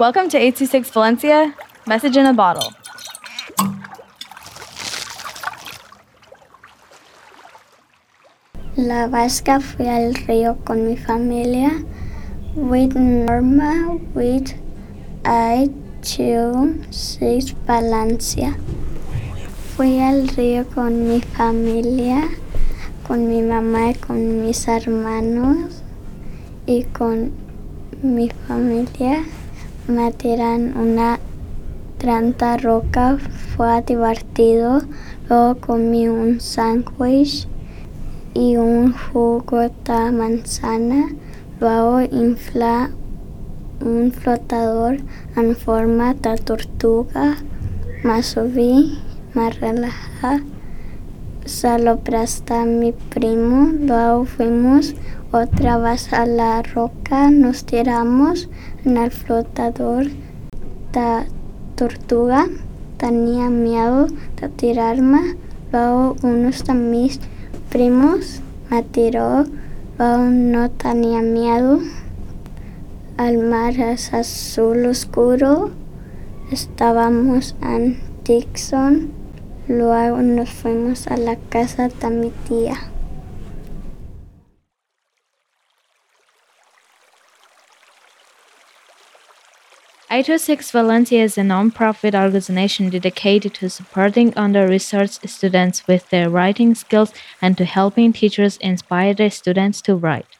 Welcome to 826 Valencia, message in a bottle. La vasca fui al río con mi familia. With Norma, with I two six Valencia. Fui al río con mi familia, con mi mamá con mis hermanos y con mi familia. Me tiran una tranta roca, fue divertido. Luego comí un sándwich y un jugo de manzana. Luego infla un flotador en forma de tortuga. Me subí, me relajé. Se lo presté a mi primo. Luego fuimos otra vez a la roca. Nos tiramos en el flotador de tortuga. Tenía miedo de tirarme. Luego uno de mis primos me tiró. Luego no tenía miedo. El mar es azul oscuro. Estábamos en Dixon. Luego nos fuimos a la casa de mi tía. I26 Valencia is a non-profit organization dedicated to supporting under-researched students with their writing skills and to helping teachers inspire their students to write.